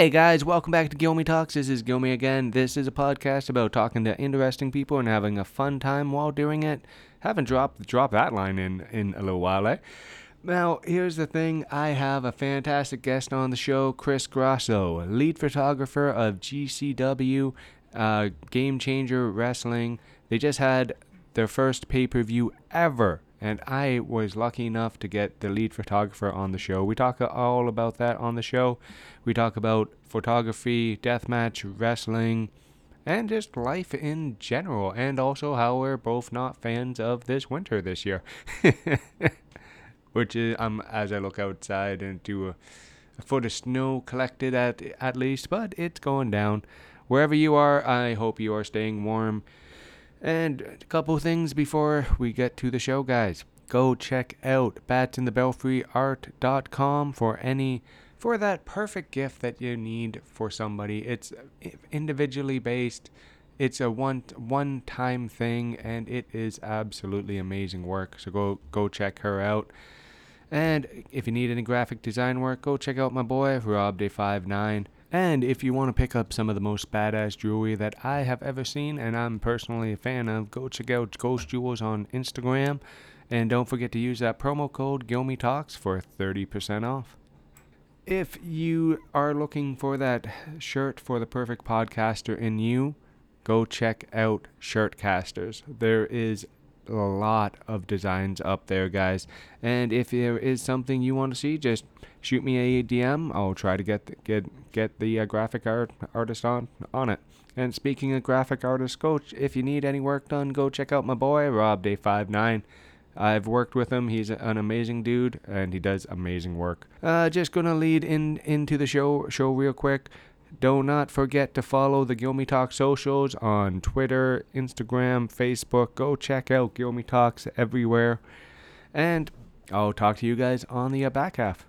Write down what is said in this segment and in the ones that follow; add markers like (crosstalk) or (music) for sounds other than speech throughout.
Hey guys, welcome back to Gilmy Talks. This is Gilmy again. This is a podcast about talking to interesting people and having a fun time while doing it. Haven't dropped dropped that line in in a little while, eh? Now, here's the thing. I have a fantastic guest on the show, Chris Grosso, lead photographer of GCW, uh, Game Changer Wrestling. They just had their first pay per view ever and I was lucky enough to get the lead photographer on the show. We talk all about that on the show. We talk about photography, deathmatch, wrestling, and just life in general, and also how we're both not fans of this winter this year. (laughs) Which is, um, as I look outside and do a, a foot of snow collected at at least, but it's going down. Wherever you are, I hope you are staying warm and a couple things before we get to the show, guys. Go check out batsinthebelfryart.com for any for that perfect gift that you need for somebody. It's eh, individually based. It's a one one time thing and it is absolutely amazing work. So go go check her out. And if you need any graphic design work, go check out my boy Rob Day 59 and if you want to pick up some of the most badass jewelry that I have ever seen, and I'm personally a fan of, go check out Ghost Jewels on Instagram. And don't forget to use that promo code GilmyTalks for 30% off. If you are looking for that shirt for the perfect podcaster in you, go check out Shirtcasters. There is a lot of designs up there, guys. And if there is something you want to see, just shoot me a DM. I'll try to get the, get get the uh, graphic art artist on on it. And speaking of graphic artist, coach, if you need any work done, go check out my boy Rob Day Five Nine. I've worked with him. He's an amazing dude, and he does amazing work. Uh, just gonna lead in into the show show real quick. Do not forget to follow the Gilmy Talk socials on Twitter, Instagram, Facebook. Go check out Gilmy Talks everywhere. And I'll talk to you guys on the uh, back half.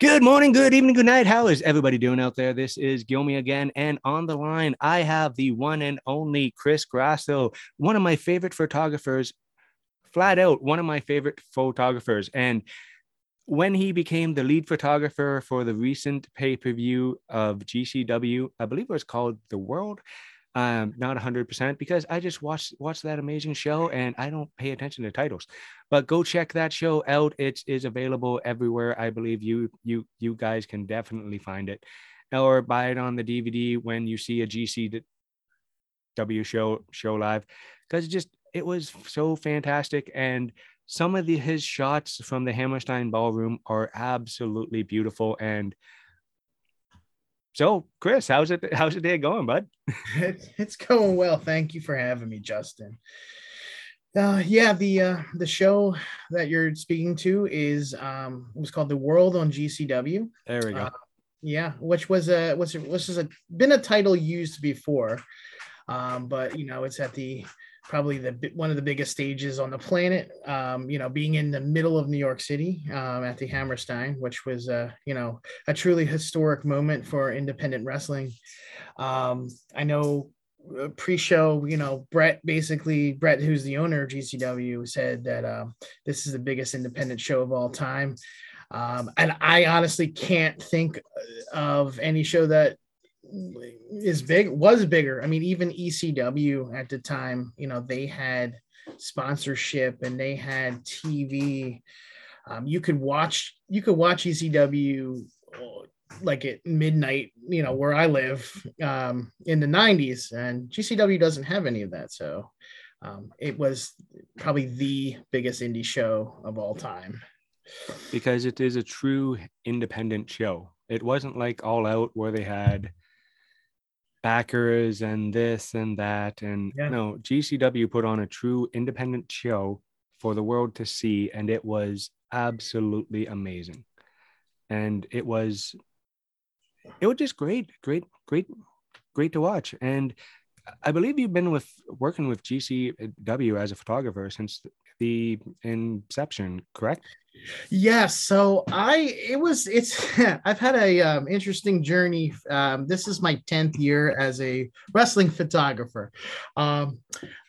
Good morning, good evening, good night. How is everybody doing out there? This is Gilmy again. And on the line, I have the one and only Chris Grasso, one of my favorite photographers, flat out, one of my favorite photographers. And when he became the lead photographer for the recent pay per view of GCW, I believe it was called The World. Um, not 100% because I just watched watched that amazing show and I don't pay attention to titles. But go check that show out. It is available everywhere. I believe you you you guys can definitely find it, or buy it on the DVD when you see a GCW show show live, because just it was so fantastic and some of the his shots from the Hammerstein Ballroom are absolutely beautiful. And so, Chris, how's it? How's the day going, bud? (laughs) it's going well. Thank you for having me, Justin. Uh, yeah, the uh, the show that you're speaking to is um, was called The World on GCW. There we go. Uh, yeah, which was a was was a been a title used before, um, but you know it's at the probably the one of the biggest stages on the planet. Um, you know, being in the middle of New York City um, at the Hammerstein, which was uh, you know a truly historic moment for independent wrestling. Um, I know uh, pre-show, you know, Brett basically Brett, who's the owner of GCW, said that uh, this is the biggest independent show of all time. Um, and I honestly can't think of any show that is big was bigger. I mean, even ECW at the time, you know, they had sponsorship and they had TV. Um, you could watch you could watch ECW like at midnight, you know, where I live um, in the 90s, and GCW doesn't have any of that. So um, it was probably the biggest indie show of all time. Because it is a true independent show. It wasn't like All Out where they had backers and this and that. And yeah. no, GCW put on a true independent show for the world to see, and it was absolutely amazing. And it was, it was just great, great, great, great to watch. And I believe you've been with working with GCW as a photographer since the inception, correct? Yes. So I it was it's (laughs) I've had a um, interesting journey. Um, this is my tenth year as a wrestling photographer. Um,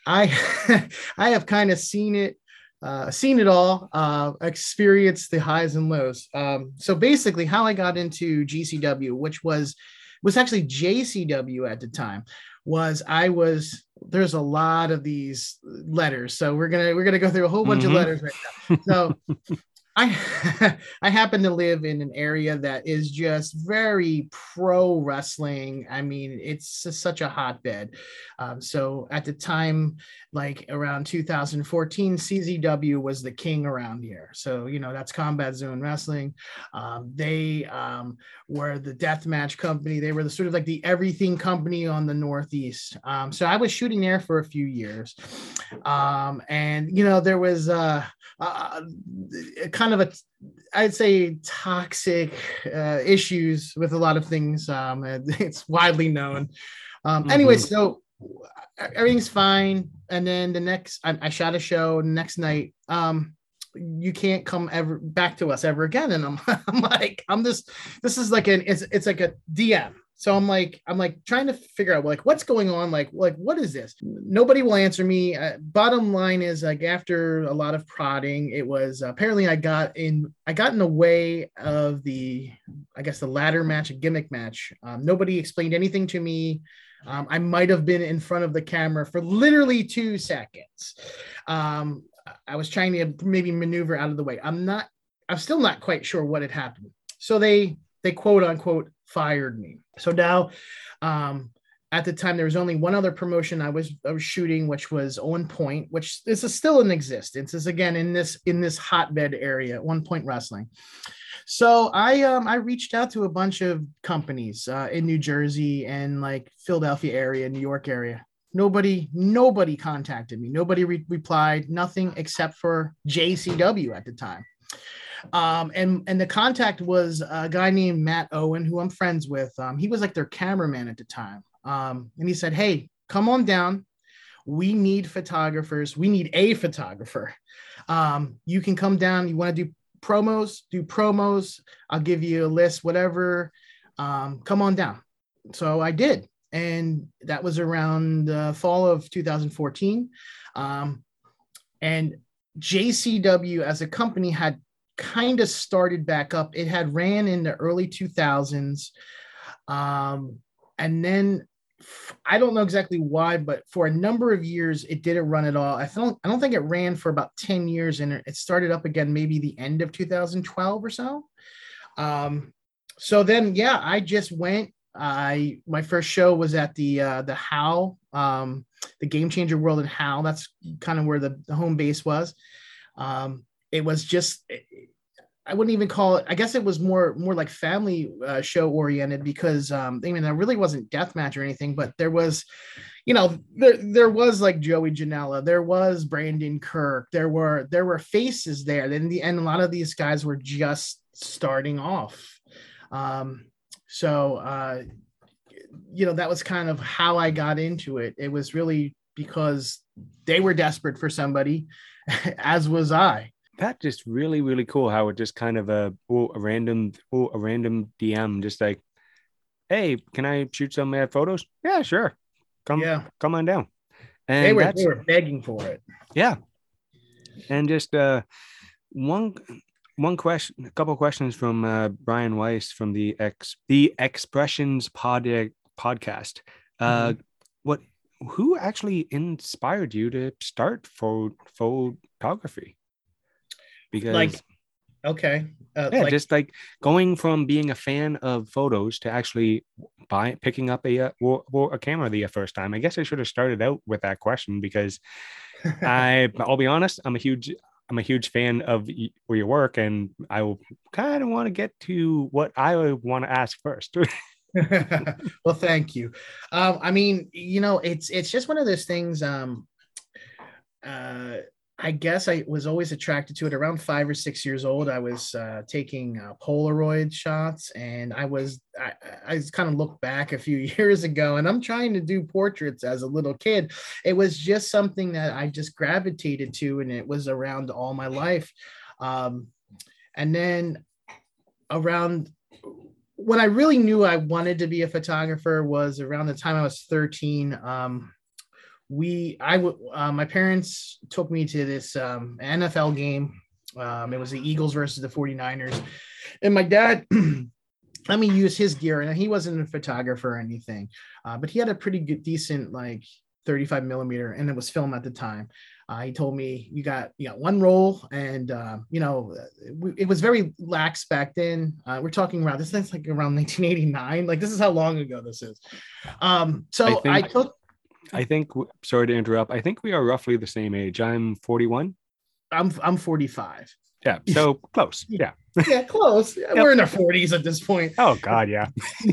I (laughs) I have kind of seen it. Uh, seen it all, uh, experienced the highs and lows. Um, so basically, how I got into GCW, which was was actually JCW at the time, was I was there's a lot of these letters, so we're gonna we're gonna go through a whole bunch mm-hmm. of letters right now. So (laughs) I (laughs) I happen to live in an area that is just very pro wrestling. I mean, it's such a hotbed. Um, so at the time, like around 2014, CZW was the king around here. So you know that's Combat Zone Wrestling. Um, they um, were the death match company. They were the sort of like the everything company on the Northeast. Um, so I was shooting there for a few years, um, and you know there was uh, uh, kind of a I'd say toxic uh, issues with a lot of things. Um, (laughs) it's widely known. Um, mm-hmm. Anyway, so everything's fine. And then the next, I, I shot a show next night. Um, you can't come ever back to us ever again. And I'm, (laughs) I'm like, I'm this, this is like an, it's, it's like a DM. So I'm like, I'm like trying to figure out like what's going on, like, like what is this? Nobody will answer me. Uh, bottom line is like after a lot of prodding, it was uh, apparently I got in, I got in the way of the, I guess the ladder match, a gimmick match. Um, nobody explained anything to me. Um, I might have been in front of the camera for literally two seconds. Um, I was trying to maybe maneuver out of the way. I'm not, I'm still not quite sure what had happened. So they, they quote unquote fired me. So now, um, at the time, there was only one other promotion I was, I was shooting, which was On Point, which is still in existence. Is again in this in this hotbed area, One Point Wrestling. So I um I reached out to a bunch of companies uh, in New Jersey and like Philadelphia area, New York area. Nobody nobody contacted me. Nobody re- replied. Nothing except for JCW at the time. Um, and and the contact was a guy named Matt Owen, who I'm friends with. Um, he was like their cameraman at the time. Um, and he said, "Hey, come on down. We need photographers. We need a photographer. Um, you can come down. You want to do promos, do promos. I'll give you a list, whatever. Um, come on down. So I did. And that was around the fall of 2014. Um, and JCW as a company had kind of started back up. It had ran in the early 2000s. Um, and then I don't know exactly why, but for a number of years it didn't run at all. I don't I don't think it ran for about 10 years and it started up again maybe the end of 2012 or so. Um, so then yeah, I just went. I my first show was at the uh the How, um, the Game Changer World and How. That's kind of where the, the home base was. Um, it was just I wouldn't even call it. I guess it was more more like family uh, show oriented because um, I mean there really wasn't death match or anything, but there was, you know, there there was like Joey Janela, there was Brandon Kirk, there were there were faces there. Then the and a lot of these guys were just starting off. Um, so uh, you know that was kind of how I got into it. It was really because they were desperate for somebody, (laughs) as was I that just really really cool how it just kind of a oh, a random oh, a random DM just like hey can I shoot some uh, photos? Yeah sure. Come yeah. come on down. And they were they were begging for it. Yeah. And just uh one one question a couple questions from uh, Brian Weiss from the X the Expressions pod podcast. Uh mm-hmm. what who actually inspired you to start for photography because like okay uh, yeah like, just like going from being a fan of photos to actually buy picking up a uh, a camera the first time i guess i should have started out with that question because (laughs) i i'll be honest i'm a huge i'm a huge fan of your work and i will kind of want to get to what i want to ask first. (laughs) Well thank you. Um, i mean you know it's it's just one of those things um uh I guess I was always attracted to it. Around five or six years old, I was uh, taking uh, Polaroid shots, and I was I, I kind of look back a few (laughs) years ago, and I'm trying to do portraits as a little kid. It was just something that I just gravitated to, and it was around all my life. Um, and then around when I really knew I wanted to be a photographer was around the time I was 13. Um, we I would uh, my parents took me to this um, NFL game. Um, it was the Eagles versus the 49ers. And my dad (clears throat) let me use his gear. And he wasn't a photographer or anything, uh, but he had a pretty good, decent like 35 millimeter, and it was film at the time. Uh, he told me you got you got one roll, and uh, you know it, it, was very lax back then. Uh, we're talking around this is like around 1989. Like this is how long ago this is. Um, so I, think, I took I think. Sorry to interrupt. I think we are roughly the same age. I'm 41. I'm I'm 45. Yeah. So (laughs) close. Yeah. Yeah, close. Yep. (laughs) We're in our 40s at this point. Oh God, yeah. (laughs)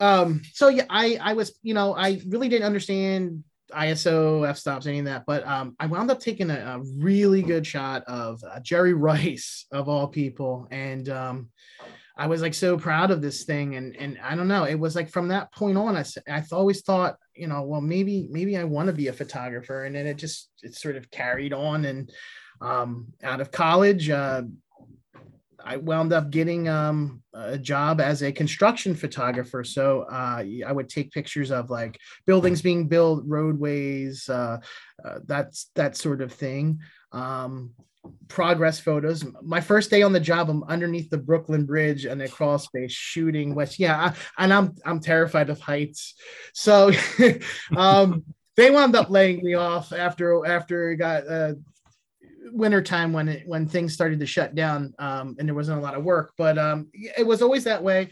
um. So yeah, I I was you know I really didn't understand ISO, f stops, any of that. But um, I wound up taking a, a really good shot of uh, Jerry Rice of all people, and um, I was like so proud of this thing, and and I don't know, it was like from that point on, I I always thought, you know, well maybe maybe I want to be a photographer, and then it just it sort of carried on, and um, out of college, uh, I wound up getting um, a job as a construction photographer. So uh, I would take pictures of like buildings being built, roadways, uh, uh, that's that sort of thing. Um, progress photos. My first day on the job, I'm underneath the Brooklyn Bridge and a crawl space shooting west. Yeah, I, and I'm I'm terrified of heights. So (laughs) um, they wound up laying me off after after it got uh, winter time when it when things started to shut down um, and there wasn't a lot of work. But um, it was always that way.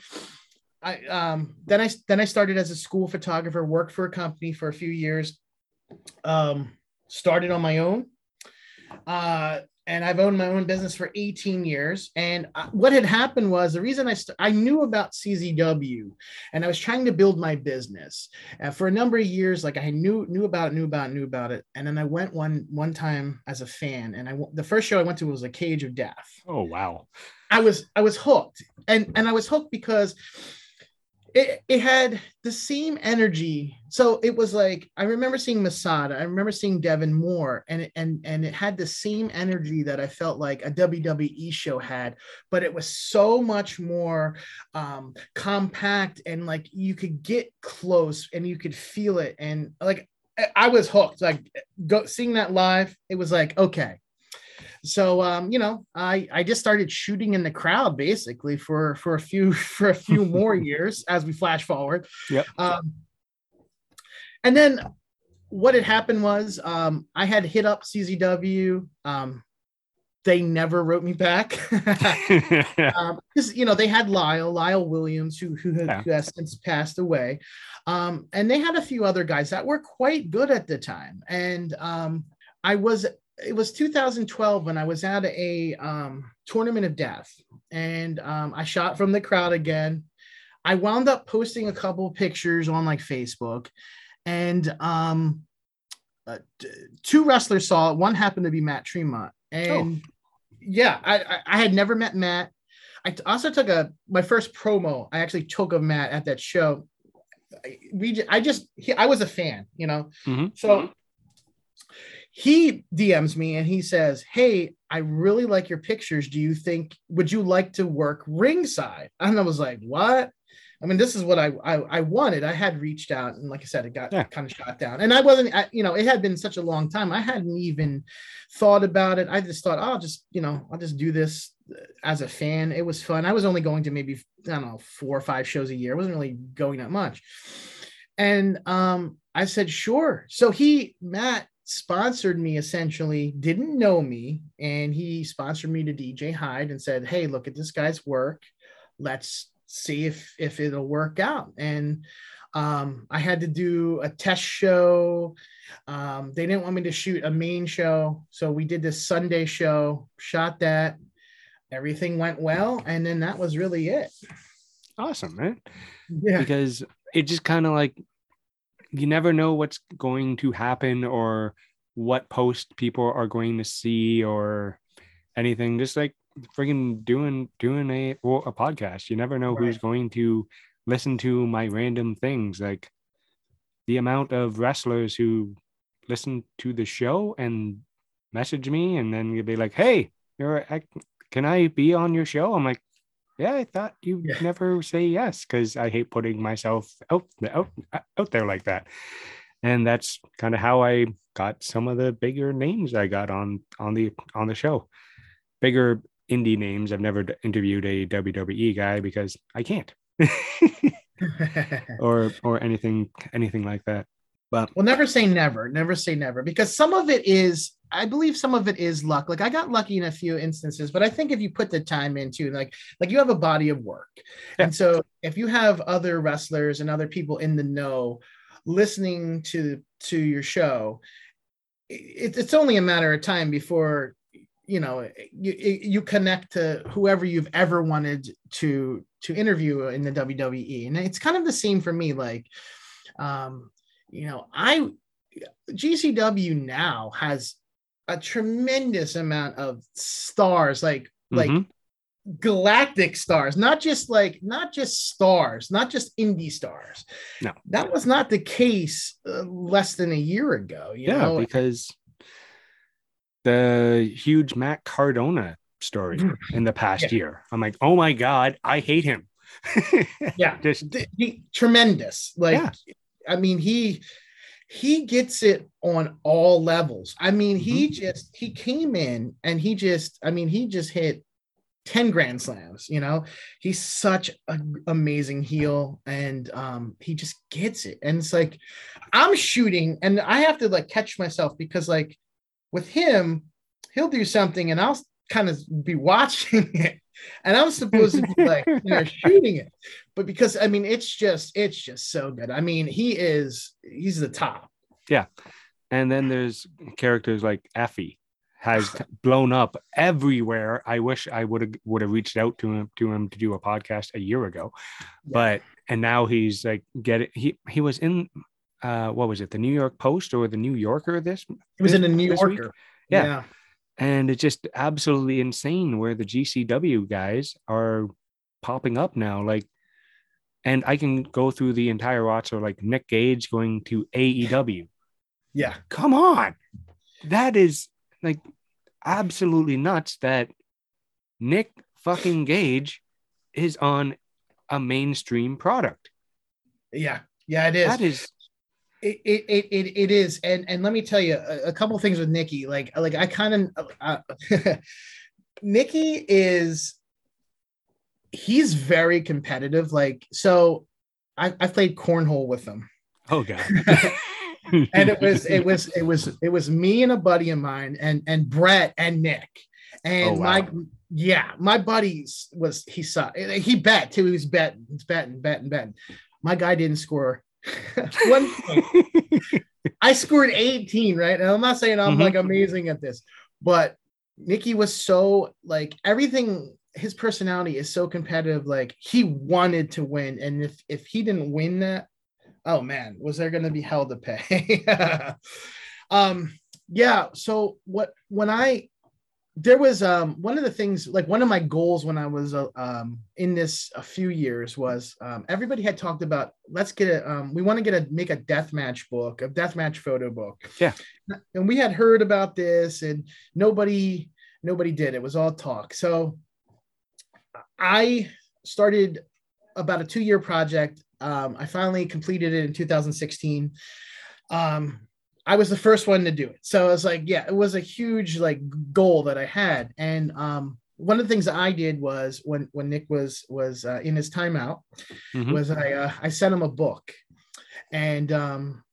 I um, then I then I started as a school photographer, worked for a company for a few years. Um, started on my own. Uh, and I've owned my own business for 18 years. And uh, what had happened was the reason I st- I knew about CZW, and I was trying to build my business and for a number of years. Like I knew knew about it, knew about it, knew about it. And then I went one one time as a fan, and I the first show I went to was a Cage of Death. Oh wow! I was I was hooked, and and I was hooked because it, it had the same energy. So it was like I remember seeing Masada, I remember seeing Devon Moore, and and and it had the same energy that I felt like a WWE show had, but it was so much more um, compact and like you could get close and you could feel it, and like I was hooked. Like go seeing that live, it was like okay, so um, you know, I I just started shooting in the crowd basically for for a few (laughs) for a few more (laughs) years as we flash forward. Yep. Um, and then what had happened was um, I had hit up CZW. Um, they never wrote me back because (laughs) um, you know they had Lyle, Lyle Williams, who who, yeah. who has since passed away, um, and they had a few other guys that were quite good at the time. And um, I was it was 2012 when I was at a um, tournament of death, and um, I shot from the crowd again. I wound up posting a couple pictures on like Facebook, and um, uh, two wrestlers saw it. One happened to be Matt Tremont, and oh. yeah, I, I, I had never met Matt. I also took a my first promo. I actually took of Matt at that show. we I just he, I was a fan, you know. Mm-hmm. So he DMs me and he says, Hey, I really like your pictures. Do you think, would you like to work ringside? And I was like, What? I mean, this is what I, I, I wanted. I had reached out, and like I said, it got yeah. kind of shot down. And I wasn't, I, you know, it had been such a long time. I hadn't even thought about it. I just thought, oh, I'll just, you know, I'll just do this as a fan. It was fun. I was only going to maybe I don't know four or five shows a year. I wasn't really going that much. And um, I said, sure. So he, Matt, sponsored me essentially, didn't know me, and he sponsored me to DJ Hyde and said, Hey, look at this guy's work. Let's see if if it'll work out. And um, I had to do a test show. Um, they didn't want me to shoot a main show. So we did this Sunday show, shot that. Everything went well. And then that was really it. Awesome, man. Yeah. Because it just kind of like you never know what's going to happen or what post people are going to see or anything. Just like freaking doing doing a well, a podcast. You never know who's going to listen to my random things. Like the amount of wrestlers who listen to the show and message me, and then you'll be like, "Hey, you're, can I be on your show?" I'm like, "Yeah, I thought you Yeah. never say yes because I hate putting myself out out out there like that." And that's kind of how I got some of the bigger names I got on on the on the show. Bigger indie names. I've never interviewed a WWE guy because I can't, (laughs) (laughs) or or anything anything like that. But well, never say never. Never say never because some of it is, I believe, some of it is luck. Like I got lucky in a few instances, but I think if you put the time into, like, like you have a body of work, Yeah. and so if you have other wrestlers and other people in the know listening to to your show, it, it's only a matter of time before you know you you connect to whoever you've ever wanted to to interview in the WWE, and it's kind of the same for me. Like, um, you know, I GCW now has a tremendous amount of stars, like like Mhm. galactic stars, not just like not just stars, not just indie stars. No. that was not the case uh, less than a year ago. You yeah, know, because the huge Matt Cardona story in the past. Yeah. year, I'm like, oh my god, I hate him. (laughs) yeah, just th- he, tremendous. Like, Yeah. I mean, he he gets it on all levels. I mean, he Mm-hmm. just he came in and he just, I mean, he just hit 10 grand slams, you know. He's such an amazing heel and um he just gets it. And it's like I'm shooting and I have to like catch myself because like with him, he'll do something and I'll kind of be watching (laughs) it and I'm supposed to be like, you know, shooting it. But because I mean, it's just, it's just so good. I mean, he is, he's the top. Yeah, and then there's characters like Effy has (sighs) blown up everywhere. I wish I would have would have reached out to him to him to do a podcast a year ago, but and now he's like get it. He he was in uh what was it the New York Post or the New Yorker this He was in the New this? Yorker. Yeah. And it's just absolutely insane where the GCW guys are popping up now. Like, and I can go through the entire watch roster, like Nick Gage going to AEW. Yeah. Come on, that is like absolutely nuts. That Nick fucking Gage is on a mainstream product. Yeah. Yeah. It is. That is it, it, it, it, is. And, and let me tell you a, a couple things with Nikki. Like, like I kind of, uh, (laughs) Nikki is, he's very competitive. Like, so I, I played cornhole with him. oh god. (laughs) and it was it was it was it was me and a buddy of mine and and Brett and Nick and Oh, wow. my yeah my buddies was he saw he bet too he was betting he's betting betting betting my guy didn't score one point. I scored 18 right and I'm not saying I'm Mhm. like amazing at this but Nikki was so like everything his personality is so competitive like he wanted to win and if if he didn't win that oh man was there going to be hell to pay (laughs) um yeah so what when i there was um one of the things like one of my goals when i was uh, um in this a few years was um everybody had talked about let's get a um we want to get a make a death match book a death match photo book Yeah. and we had heard about this and nobody nobody did it was all talk so i started about a two year project um, I finally completed it in 2016. Um, I was the first one to do it. So I was like, yeah, it was a huge like goal that I had. And um, one of the things that I did was when when Nick was was uh, in his timeout Mhm. was I uh, I sent him a book, and um,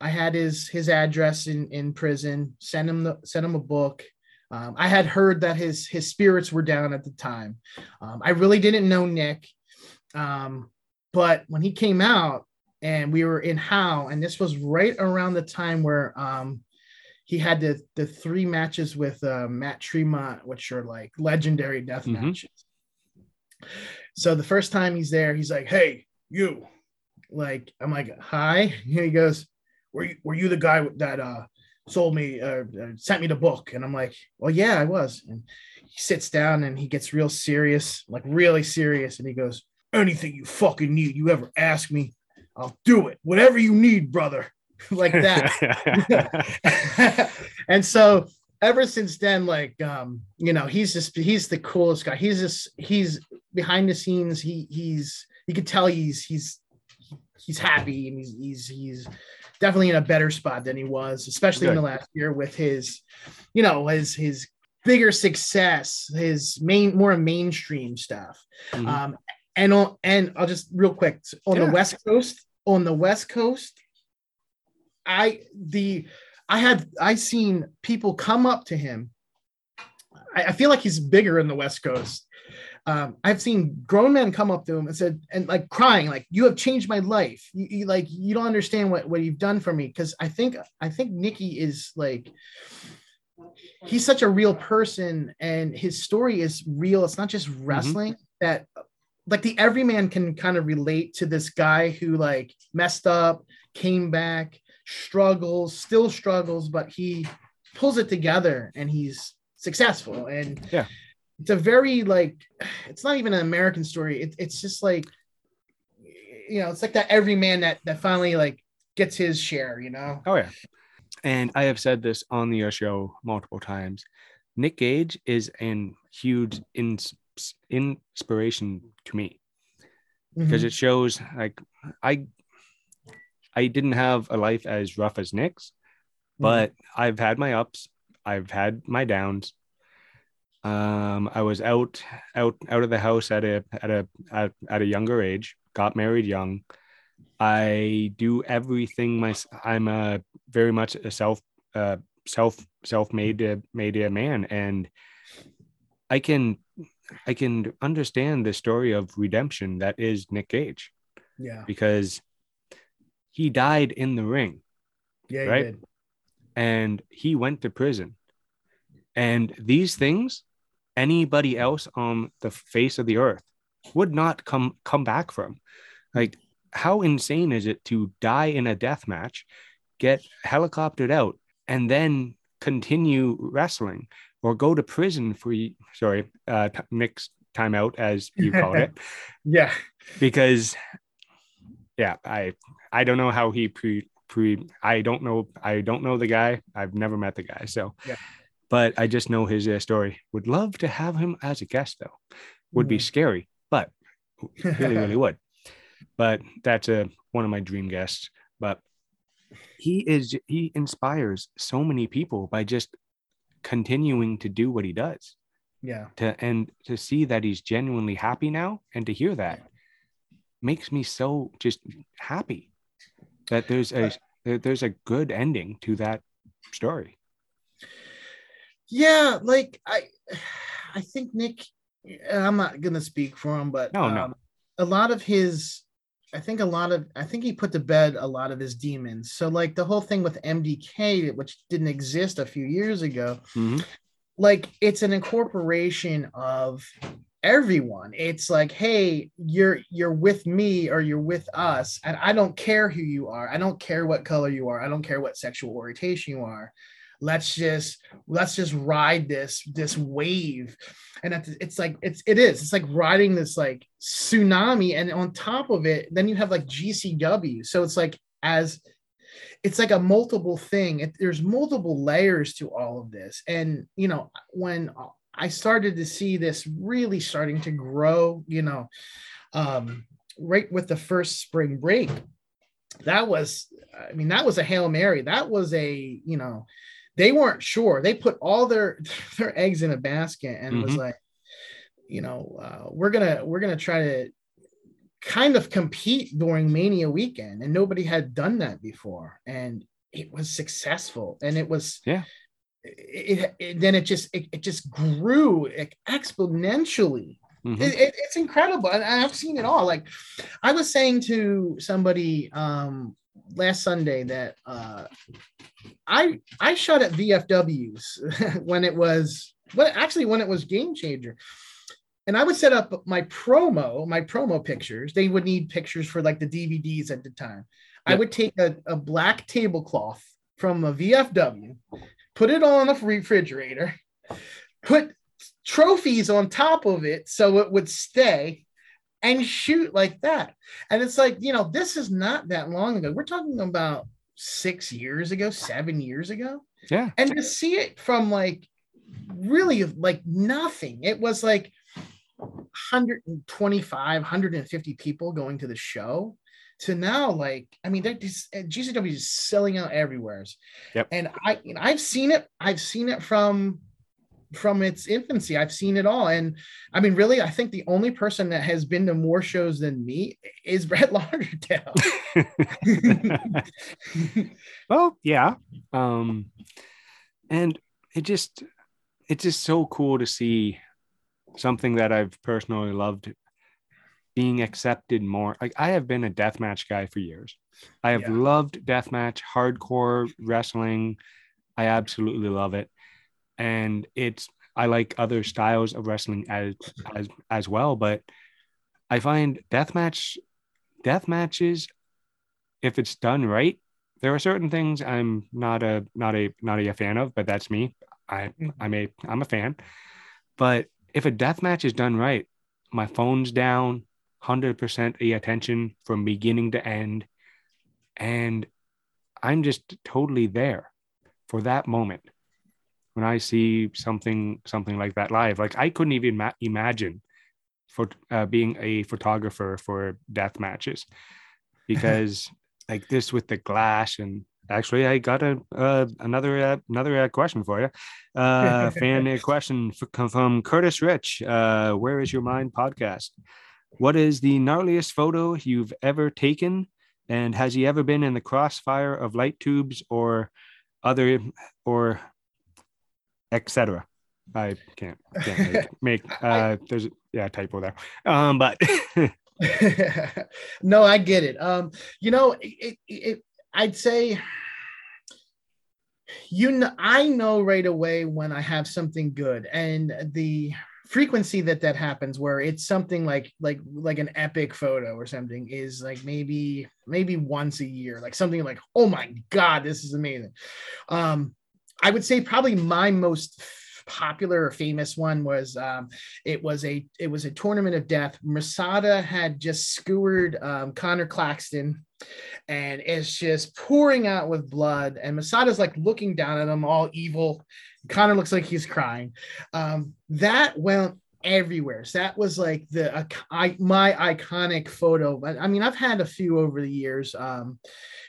I had his his address in in prison. Sent him the sent him a book. Um, I had heard that his his spirits were down at the time. Um, I really didn't know Nick. Um, but when he came out and we were in How, and this was right around the time where um, he had the the three matches with uh, Matt Tremont, which are like legendary death Mhm. matches. So the first time he's there, he's like, "Hey, you!" Like I'm like, "Hi." (laughs) And he goes, "Were you were you the guy that uh sold me uh, uh, sent me the book and i'm like well yeah i was and he sits down and he gets real serious like really serious and he goes anything you fucking need you ever ask me i'll do it. Whatever you need brother. (laughs) Like that. (laughs) (laughs) And so ever since then like um you know he's just he's the coolest guy. He's just he's behind the scenes. He he's you can tell he's he's he's happy and he's he's he's definitely in a better spot than he was, especially in the last year with his, you know, his his bigger success, his main more mainstream stuff. Mm-hmm. Um, and on and I'll just real quick on yeah. the West Coast, on the West Coast, I the I had I seen people come up to him. I, I feel like he's bigger in the West Coast um, I've seen grown men come up to him and said, and like crying, like, you have changed my life. You, you like, you don't understand what, what you've done for me. Cause I think, I think Nicky is like, he's such a real person and his story is real. It's not just mm-hmm. wrestling mm-hmm. that like the everyman can kind of relate to this guy who like messed up, came back, struggles, still struggles, but he pulls it together and he's successful. And yeah, it's a very like it's not even an American story. It, it's just like you know, it's like that every man that that finally like gets his share, you know. Oh yeah. And I have said this on the show multiple times. Nick Gage is an huge ins- inspiration to me because mm-hmm. it shows like I I didn't have a life as rough as Nick's, mm-hmm. but mm-hmm. I've had my ups, I've had my downs, um, I was out out out of the house at a at a at, at a younger age. Got married young. I do everything my I'm a very much a self uh, self self made uh, made a man, and I can I can understand the story of redemption that is Nick Gage. Yeah, because he died in the ring. Yeah, right. And he went to prison. And these things anybody else on the face of the earth would not come come back from. Like, how insane is it to die in a death match, get helicoptered out, and then continue wrestling or go to prison for sorry, uh, Nick's timeout as you call it. (laughs) yeah, because yeah, I I don't know how he pre pre I don't know I don't know the guy. I've never met the guy, so yeah but I just know his uh, story. Would love to have him as a guest though. Would be mm. scary, but (laughs) really, really would. But that's a uh, one of my dream guests. But he is he inspires so many people by just continuing to do what he does. Yeah. To and to see that he's genuinely happy now and to hear that makes me so just happy that there's a there's a good ending to that story yeah, like I, I think Nick. I'm not gonna speak for him, but no, um, no. A lot of his, I think a lot of, I think he put to bed a lot of his demons. So like the whole thing with MDK, which didn't exist a few years ago, mm-hmm. like it's an incorporation of everyone it's like hey you're you're with me or you're with us and i don't care who you are i don't care what color you are i don't care what sexual orientation you are let's just let's just ride this this wave. And it's like it's it is it's like riding this like tsunami. And on top of it then you have like gcw so it's like as it's like a multiple thing. It, there's multiple layers to all of this. And you know when i started to see this really starting to grow you know um right with the first spring break that was i mean that was a hail mary. That was a you know they weren't sure. They put all their (laughs) their eggs in a basket and mm-hmm. was like, you know, uh, we're gonna we're gonna try to kind of compete during Mania weekend, and nobody had done that before, and it was successful, and it was yeah. It, it, it then it just it, it just grew exponentially. Mm-hmm. It, it's incredible, and I've seen it all. Like I was saying to somebody um, last Sunday that uh, I I shot at VFWs (laughs) when it was well actually when it was Game Changer, and I would set up my promo my promo pictures. They would need pictures for like the DVDs at the time. Yep. I would take a, a black tablecloth from a VFW, put it on a refrigerator, put trophies on top of it so it would stay and shoot like that. And it's like, you know, this is not that long ago. We're talking about six years ago, seven years ago. Yeah. And to see it from like really like nothing, it was like 125, 150 people going to the show to now like i mean they're just uh, gcw is selling out everywhere Yep. and i you know, i've seen it i've seen it from from its infancy i've seen it all and i mean really i think the only person that has been to more shows than me is brett (laughs) lauderdale well, (laughs) yeah. Um, and it just it's just so cool to see something that I've personally loved being accepted more. Like I have been a deathmatch guy for years. I have Yeah. loved deathmatch, hardcore wrestling. I absolutely love it. And it's I like other styles of wrestling as as as well, but I find deathmatch death matches if it's done right there are certain things i'm not a not a not a fan of but that's me. I i'm a i'm a fan. But if a death match is done right my phone's down 100% the attention from beginning to end and i'm just totally there for that moment when i see something something like that live like i couldn't even ma- imagine for uh, being a photographer for death matches (laughs) because like this with the glass and actually i got a uh, another uh, another uh, question for you uh fan uh, (laughs) question f- come from curtis rich uh where is your mind podcast? What is the gnarliest photo you've ever taken? And has he ever been in the crossfire of light tubes or other or etc i can't, can't make, (laughs) make uh there's yeah typo there. Um but (laughs) (laughs) no, I get it. Um, you know, it, it, it I'd say you know, I know right away when I have something good, and the frequency that that happens where it's something like like like an epic photo or something is like maybe maybe once a year like something like oh my god this is amazing. Um i would say probably my most popular or famous one was um, it was a it was a tournament of death. Masada had just skewered um, Connor Claxton, and it's just pouring out with blood. And Masada's like looking down at him, all evil. Connor looks like he's crying. Um, that went everywhere. So that was like the uh, I, my iconic photo. I, I mean, I've had a few over the years. Um,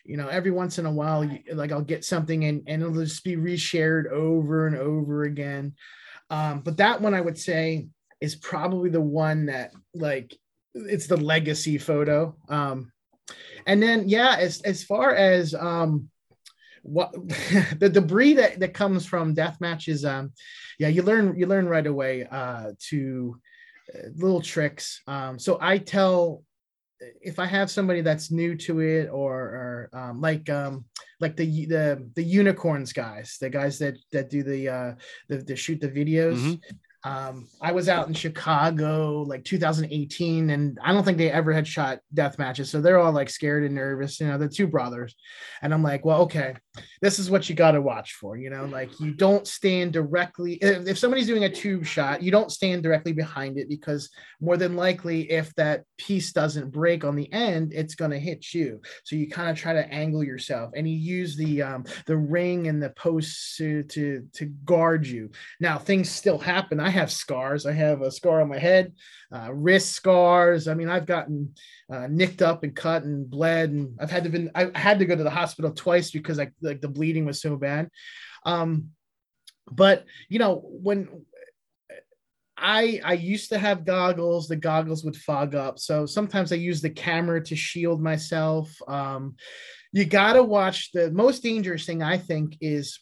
you know, every once in a while, like I'll get something and, and it'll just be reshared over and over again. Um, but that one I would say is probably the one that like it's the legacy photo. Um, and then yeah, as as far as um what (laughs) the debris that, that comes from death matches, um, yeah, you learn you learn right away uh to uh, little tricks. Um, so I tell if I have somebody that's new to it or, or um, like um, like the the the unicorns guys, the guys that that do the uh, the, the shoot the videos. Mhm. Um, I was out in Chicago like 2018, and I don't think they ever had shot death matches, so they're all like scared and nervous. You know, the two brothers, and I'm like, well, okay, this is what you got to watch for. You know, like you don't stand directly if, if somebody's doing a tube shot, you don't stand directly behind it because more than likely, if that piece doesn't break on the end, it's going to hit you. So you kind of try to angle yourself, and you use the um, the ring and the posts to to to guard you. Now things still happen. I have scars. I have a scar on my head, uh, wrist scars. I mean, I've gotten uh, nicked up and cut and bled, and I've had to been I had to go to the hospital twice because I like the bleeding was so bad. Um, but you know when I I used to have goggles. The goggles would fog up, so sometimes I use the camera to shield myself. Um, you gotta watch. The most dangerous thing I think is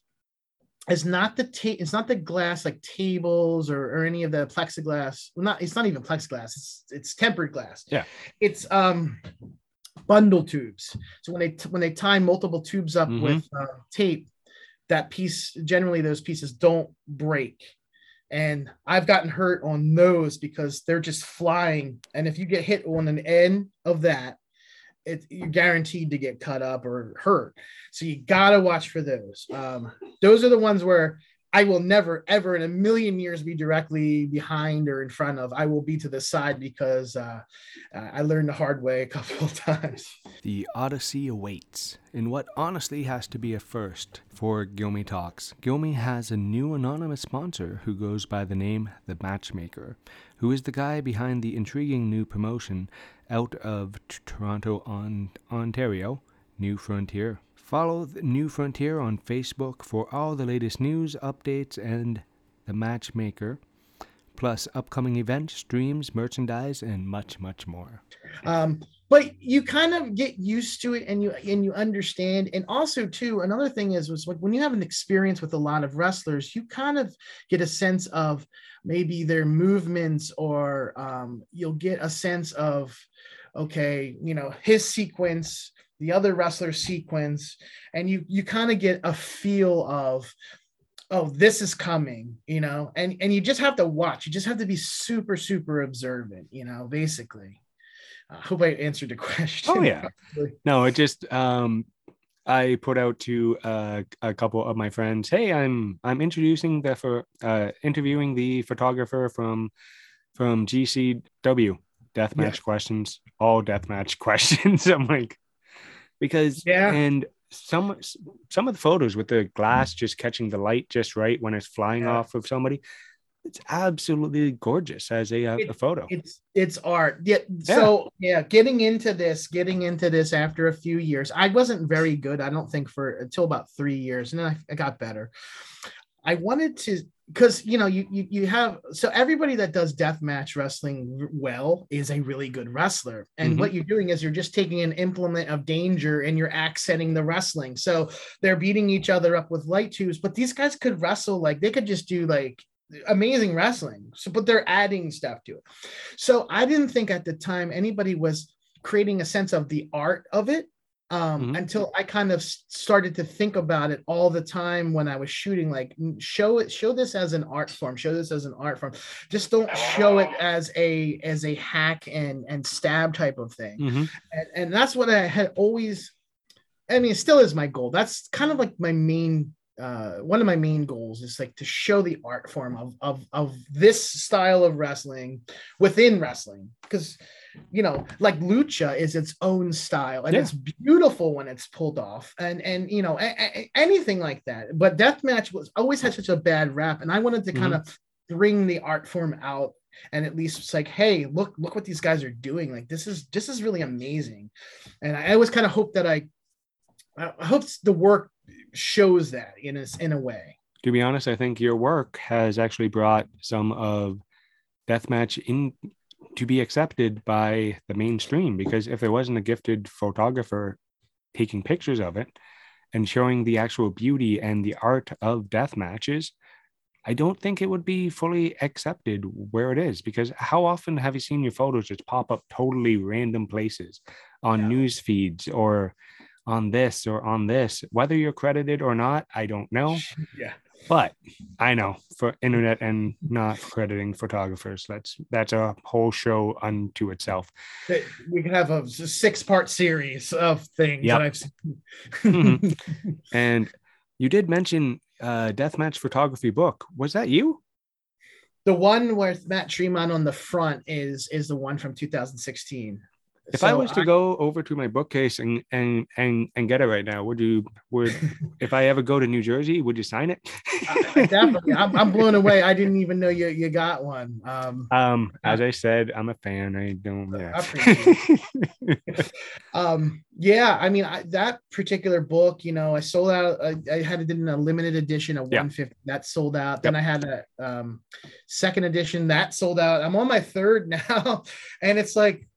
is not the ta- it's not the glass like tables or, or any of the plexiglass. Well, not it's not even plexiglass. It's it's tempered glass. Yeah. It's um bundle tubes. So when they t- when they tie multiple tubes up Mhm. with uh, tape, that piece generally those pieces don't break. And I've gotten hurt on those because they're just flying. And if you get hit on an end of that, it, you're guaranteed to get cut up or hurt. So you gotta watch for those. Um, those are the ones where I will never, ever in a million years be directly behind or in front of. I will be to the side because uh, I learned the hard way a couple of times. The Odyssey awaits in what honestly has to be a first for Gilmy Talks. Gilmy has a new anonymous sponsor who goes by the name The Matchmaker, who is the guy behind the intriguing new promotion out of Toronto, on- Ontario, New Frontier. Follow New Frontier on Facebook for all the latest news, updates, and the matchmaker, plus upcoming events, streams, merchandise, and much, much more. Um, but you kind of get used to it and you and you understand and also too another thing is was like when you have an experience with a lot of wrestlers you kind of get a sense of maybe their movements or um, you'll get a sense of okay you know his sequence the other wrestler sequence and you you kind of get a feel of oh this is coming you know and and you just have to watch you just have to be super super observant you know basically i hope i answered the (laughs) question Oh, yeah. No, it just um I put out to uh, a couple of my friends, "Hey, I'm I'm introducing the for uh, interviewing the photographer from from GCW deathmatch Yeah. questions, all deathmatch (laughs) questions." I'm like, because Yeah. and some some of the photos with the glass just catching the light just right when it's flying Yeah. off of somebody, it's absolutely gorgeous as a, uh, It- a photo. it's it's art yeah so yeah getting into this getting into this after a few years i wasn't very good i don't think for until about three years and then i, I got better i wanted to because you know you, you you have so everybody that does death match wrestling well is a really good wrestler. And Mhm. what you're doing is you're just taking an implement of danger and you're accenting the wrestling. So they're beating each other up with light tubes but these guys could wrestle like they could just do like amazing wrestling. So but they're adding stuff to it. So i didn't think at the time anybody was creating a sense of the art of it um Mhm. until i kind of started to think about it all the time when i was shooting like show it show this as an art form show this as an art form just don't show it as a as a hack and and stab type of thing Mhm. and, and that's what I had always. I mean, it still is my goal. That's kind of like my main, uh, one of my main goals is like to show the art form of of of this style of wrestling within wrestling, because you know, like lucha is its own style and Yeah. it's beautiful when it's pulled off, and and you know, a- a- anything like that. But deathmatch was always had such a bad rap, and I wanted to kind of mm-hmm. bring the art form out and at least it's like hey look look what these guys are doing like this is this is really amazing and i always kind of hope that i i hope the work shows that in a, in a way to be honest, I think your work has actually brought some of deathmatch in to be accepted by the mainstream because if there wasn't a gifted photographer taking pictures of it and showing the actual beauty and the art of death matches, I don't think it would be fully accepted where it is because how often have you seen your photos just pop up totally random places on Yeah. news feeds or on this or on this, whether you're credited or not, I don't know. yeah But I know for internet and not crediting photographers, that's that's a whole show unto itself. We could have a six part series of things Yep. that i've seen Mhm. (laughs) And you did mention uh deathmatch photography book. Was that you? the one with matt tremont on the front is is the one from 2016 If I So was to go over to my bookcase and and and and get it right now, would you would (laughs) if I ever go to New Jersey, would you sign it? I- definitely I'm, I'm blown (laughs) away i didn't even know you you got one um um, as I said, I'm a fan. I don't. I Yeah. (laughs) um yeah i mean I, that particular book you know i sold out i, I had it in a limited edition of Yeah. 150 that sold out then i had a um second edition that sold out i'm on my third now and it's like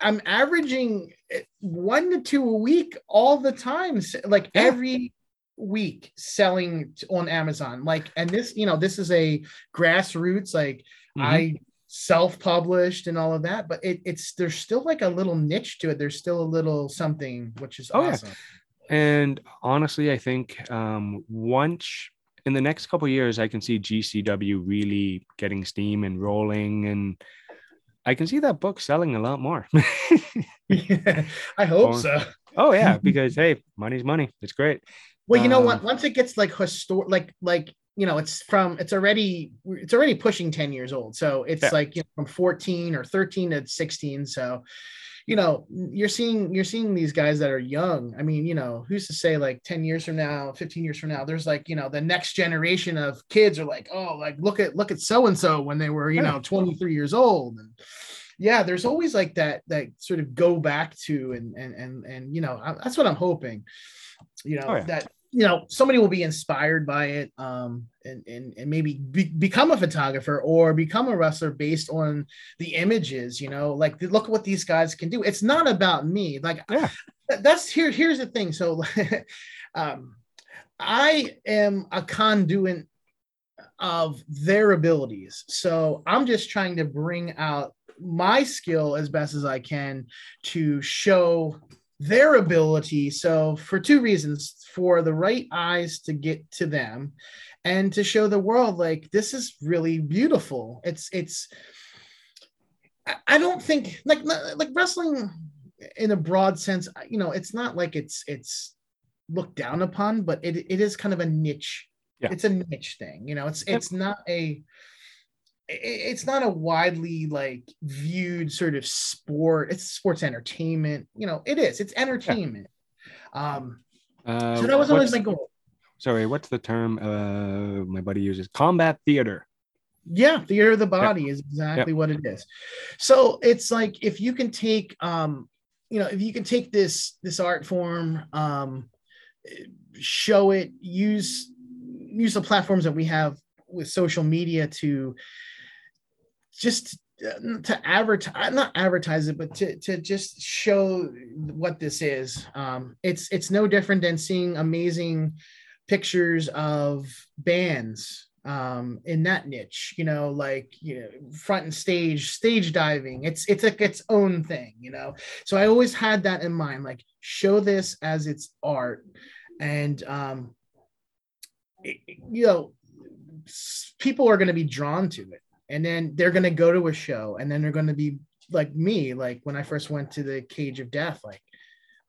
i'm averaging eh, one to two a week all the time like Yeah. every week selling on amazon like and this you know this is a grassroots like Mhm. I self-published and all of that, but it, it's there's still like a little niche to it. There's still a little something which is Oh, yeah. awesome. And honestly, I think um, once in the next couple of years, I can see GCW really getting steam and rolling. And I can see that book selling a lot more. yeah, (laughs) (laughs) I hope Or- so. oh yeah, (laughs) because hey, money's money. It's great. Well, you know Um, what? Once it gets like historic, like like you know, it's from it's already it's already pushing ten years old. So it's Yeah. like you know, from fourteen or thirteen to sixteen. So you know, you're seeing you're seeing these guys that are young. I mean, you know, who's to say like ten years from now, fifteen years from now, there's like you know the next generation of kids are like, oh, like look at look at so and so when they were you know twenty three years old and. Yeah, there's always like that that sort of go back to and and and and you know I, that's what I'm hoping. You know Oh, yeah. that you know somebody will be inspired by it um and and, and maybe be, become a photographer or become a wrestler based on the images you know like look what these guys can do. It's not about me. Like Yeah. that's here here's the thing. So (laughs) um i am a conduit of their abilities. So i'm just trying to bring out my skill as best as i can to show their ability. So, for two reasons for the right eyes to get to them and to show the world like this is really beautiful. It's, it's, I- don't think like, like wrestling in a broad sense, you know, it's not like it's, it's looked down upon, but it, it is kind of a niche. Yeah. It's a niche thing, you know, it's, it's not a it's not a widely like viewed sort of sport it's sports entertainment you know it is it's entertainment um Uh, so that was always my goal Sorry, what's the term uh, my buddy uses? Combat theater. yeah theater of the body is exactly what it is so it's like if you can take um you know if you can take this this art form um show it use use the platforms that we have with social media to just to advertise not advertise it but to, to just show what this is. Um it's it's no different than seeing amazing pictures of bands um in that niche you know like you know front and stage stage diving. It's it's like its own thing you know? So i always had that in mind like show this as its art. And um it- you know people are going to be drawn to it and then they're going to go to a show and then they're going to be like me like when i first went to the cage of death like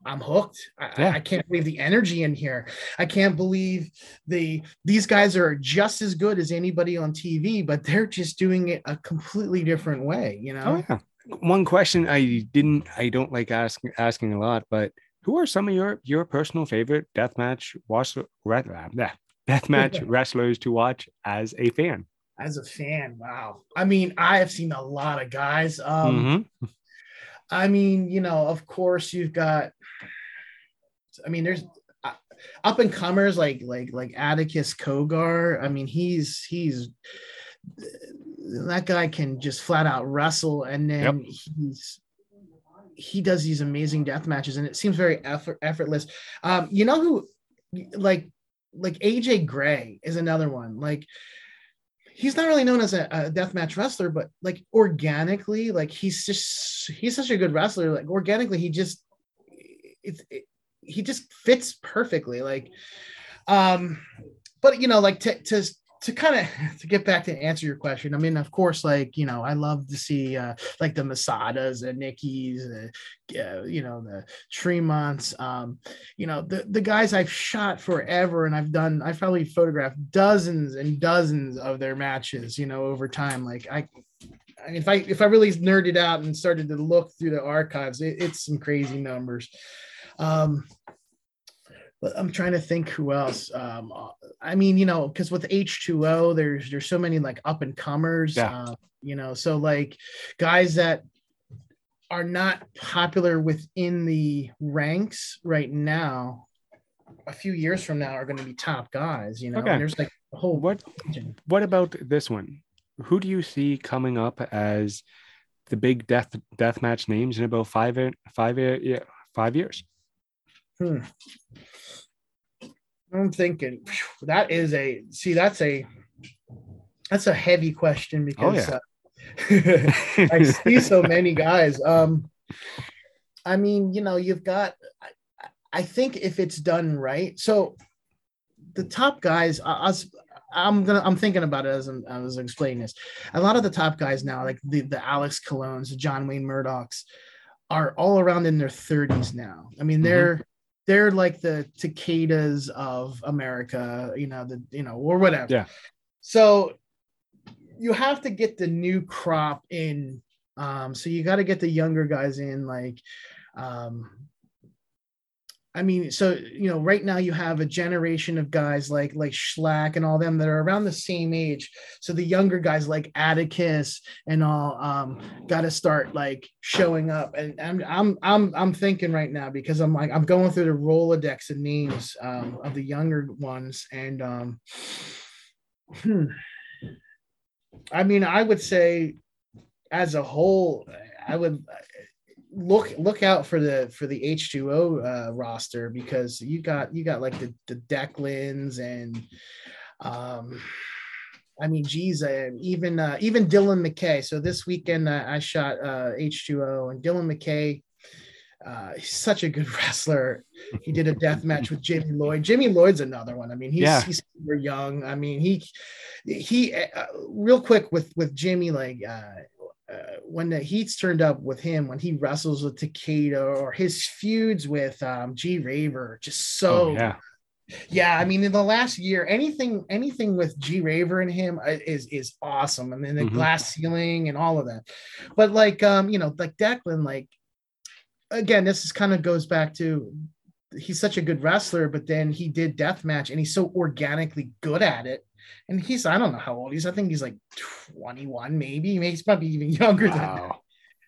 i'm hooked I, Yeah. I can't believe the energy in here i can't believe the these guys are just as good as anybody on tv but they're just doing it a completely different way you know Oh yeah. One question I didn't, I don't like asking asking a lot, but who are some of your your personal favorite deathmatch watch (laughs) deathmatch (laughs) wrestlers to watch as a fan? As a fan wow i mean i have seen a lot of guys um Mhm. I mean, you know, of course you've got. I mean, there's uh, up and comers like like like Atticus Cogar. I mean, he's he's that guy can just flat out wrestle, and then he's he does these amazing death matches, and it seems very effort, effortless. Um, you know who, like like AJ Gray is another one. Like he's not really known as a, a deathmatch wrestler, but like organically, like he's just he's such a good wrestler. Like organically, he just it's it, he just fits perfectly. Like, um, but you know, like to to to kind of (laughs) to get back to answer your question. I mean, of course, like you know, I love to see uh like the Masadas, and Nickies, the uh, you know the Tremonts, um, you know the the guys I've shot forever, and I've done I've probably photographed dozens and dozens of their matches, you know, over time. Like I, I mean, if I if I really nerded out and started to look through the archives, it, it's some crazy numbers. Um, I'm trying to think who else. Um, I mean, you know, because with H2O, there's there's so many like up and comers. Yeah. Uh, you know, so like guys that are not popular within the ranks right now, a few years from now are going to be top guys. You know, Okay. and there's like a whole What region. what about this one? Who do you see coming up as the big death death match names in about five five yeah five years? Hmm. I'm thinking phew, that is a see that's a that's a heavy question because yeah. uh, (laughs) I see so many guys. Um, I mean, you know, you've got. I, I think if it's done right, so the top guys, I- I'm gonna I'm thinking about it as I'm, I was explaining this. A lot of the top guys now, like the the Alex Colons, the John Wayne Murdochs, are all around in their 30s now. I mean, they're mm-hmm. They're like the Takedas of America, you know, the you know, or whatever. Yeah. So you have to get the new crop in. Um, so you got to get the younger guys in, like um I mean, so you know, right now you have a generation of guys like like Shlak and all them that are around the same age. So the younger guys like Atticus and all um, got to start like showing up. And I'm I'm I'm I'm thinking right now because I'm like I'm going through the Rolodex of names um, of the younger ones, and um, hmm, I mean, I would say as a whole, I would look look out for the for the H2O uh, roster because you got you got like the the Declans and um I mean geez uh, even uh, even Dylan McKay so this weekend uh, I shot uh, H2O and Dylan McKay uh, he's such a good (laughs) wrestler. He did a death match with Jimmy Lloyd. Jimmy Lloyd's another one. I mean, he's yeah. he's super young. I mean, he he uh, real quick with with Jimmy like uh, uh, when the heat's turned up with him, when he wrestles with Takeda or his feuds with um, G Raver, just so oh, yeah. Yeah, I mean, in the last year, anything, anything with G Raver and him uh, is is awesome. I mean, the mm-hmm. glass ceiling and all of that. But like, um, you know, like Declan, like again, this is kind of goes back to he's such a good wrestler, but then he did death match and he's so organically good at it and he's I don't know how old he's. I think he's like 21, maybe. Maybe he's probably even (laughs) younger wow. than that.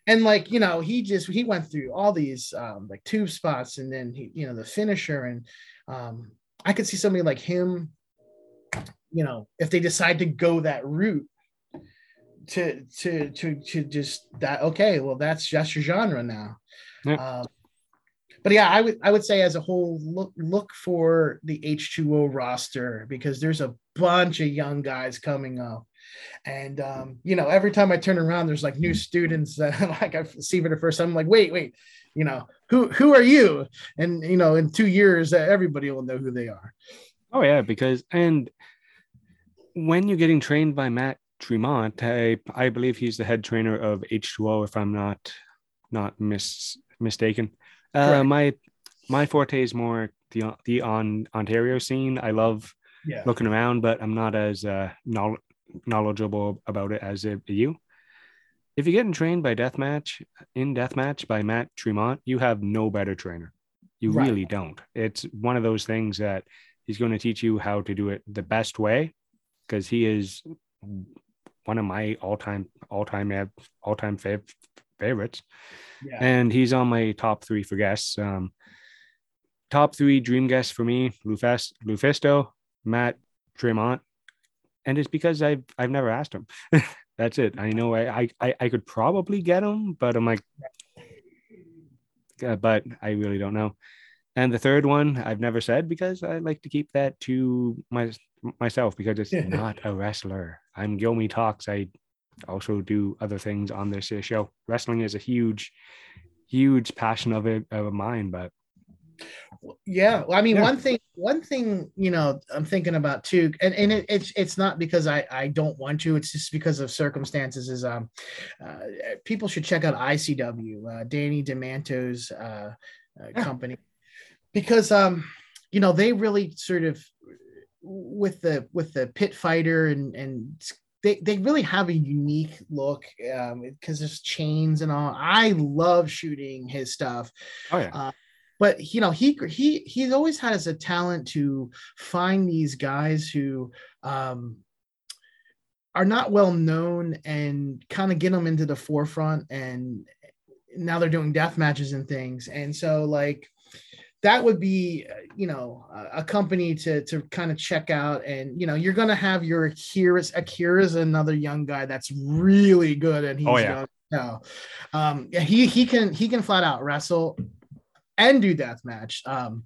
And like you know, he just he went through all these um, like tube spots, and then he you know the finisher, and um, I could see somebody like him, you know, if they decide to go that route, to to to to just that okay, well that's just your genre now. Yep. Um, but yeah, I would I would say as a whole look look for the H2O roster because there's a bunch of young guys coming up. And um, you know, every time I turn around, there's like new students that (laughs) like I see for the first time. I'm like, wait, wait, you know, who who are you? And you know, in two years, everybody will know who they are. Oh yeah, because and when you're getting trained by Matt Tremont, I I believe he's the head trainer of H2O, if I'm not not mis mistaken. Uh, my my forte is more the the on Ontario scene. I love yeah. looking around, but I'm not as uh, knowledgeable about it as you. If you're getting trained by Deathmatch in Deathmatch by Matt Tremont, you have no better trainer. You right. really don't. It's one of those things that he's going to teach you how to do it the best way because he is one of my all-time all-time all-time fav- favorites. Yeah. and he's on my top three for guests. Um, top three dream guests for me Lufest, lufisto matt tremont. And it's because i've i've never asked him. (laughs) That's it. I know I, I i could probably get him but i'm like uh, but i really don't know. And the third one I've never said because I like to keep that to my myself because it's (laughs) not a wrestler. I'm Gilmy Talks. I also do other things on this show. Wrestling is a huge, huge passion of it of mine, but yeah well, i mean yeah. one thing one thing you know i'm thinking about too and, and it, it's it's not because i i don't want to it's just because of circumstances is um uh, people should check out icw uh, danny demanto's uh, uh company because um you know they really sort of with the with the pit fighter and and they, they really have a unique look because um, there's chains and all. I love shooting his stuff. Oh yeah. Uh, but you know he he he's always had as a talent to find these guys who um, are not well known and kind of get them into the forefront and now they're doing death matches and things and so like that would be you know a company to to kind of check out. And you know you're gonna have your Akira's Akira's another young guy that's really good and he's oh, yeah. young now um yeah he he can he can flat out wrestle and do death match. Um,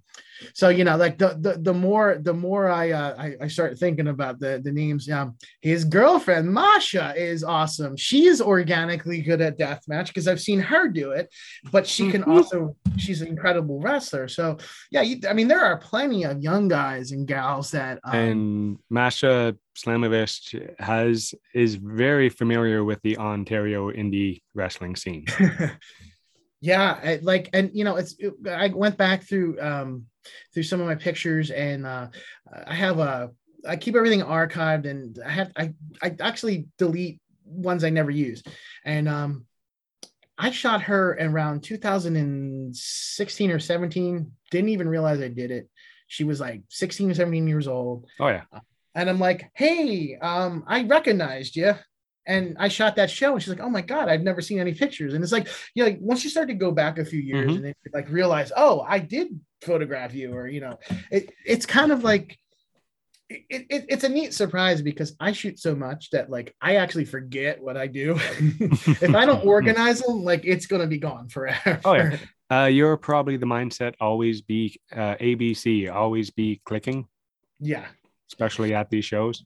so you know, like the the, the more the more I, uh, I I start thinking about the the names. Um, his girlfriend Masha is awesome. She is organically good at death match because I've seen her do it, but she can Mhm. also she's an incredible wrestler. So yeah, you, I mean there are plenty of young guys and gals that um, and Masha Slamovich has is very familiar with the Ontario indie wrestling scene. (laughs) yeah I- like and you know it's it- i went back through um through some of my pictures and uh i have a i keep everything archived and i have i i actually delete ones i never use. And um i shot her around 2016 or 17 didn't even realize i did it. She was like 16 or 17 years old. Oh yeah, and I'm like, hey, um, I recognized you. And I shot that show, and she's like, "Oh my god, I've never seen any pictures." And it's like, you know, like once you start to go back a few years Mhm. and then like realize, oh, I did photograph you, or you know, it, it's kind of like it, it, it's a neat surprise because I shoot so much that like I actually forget what I do. (laughs) if I don't (laughs) organize them, like it's gonna be gone forever. Oh, yeah. uh, you're probably the mindset always be uh, ABC, always be clicking, yeah. especially at these shows.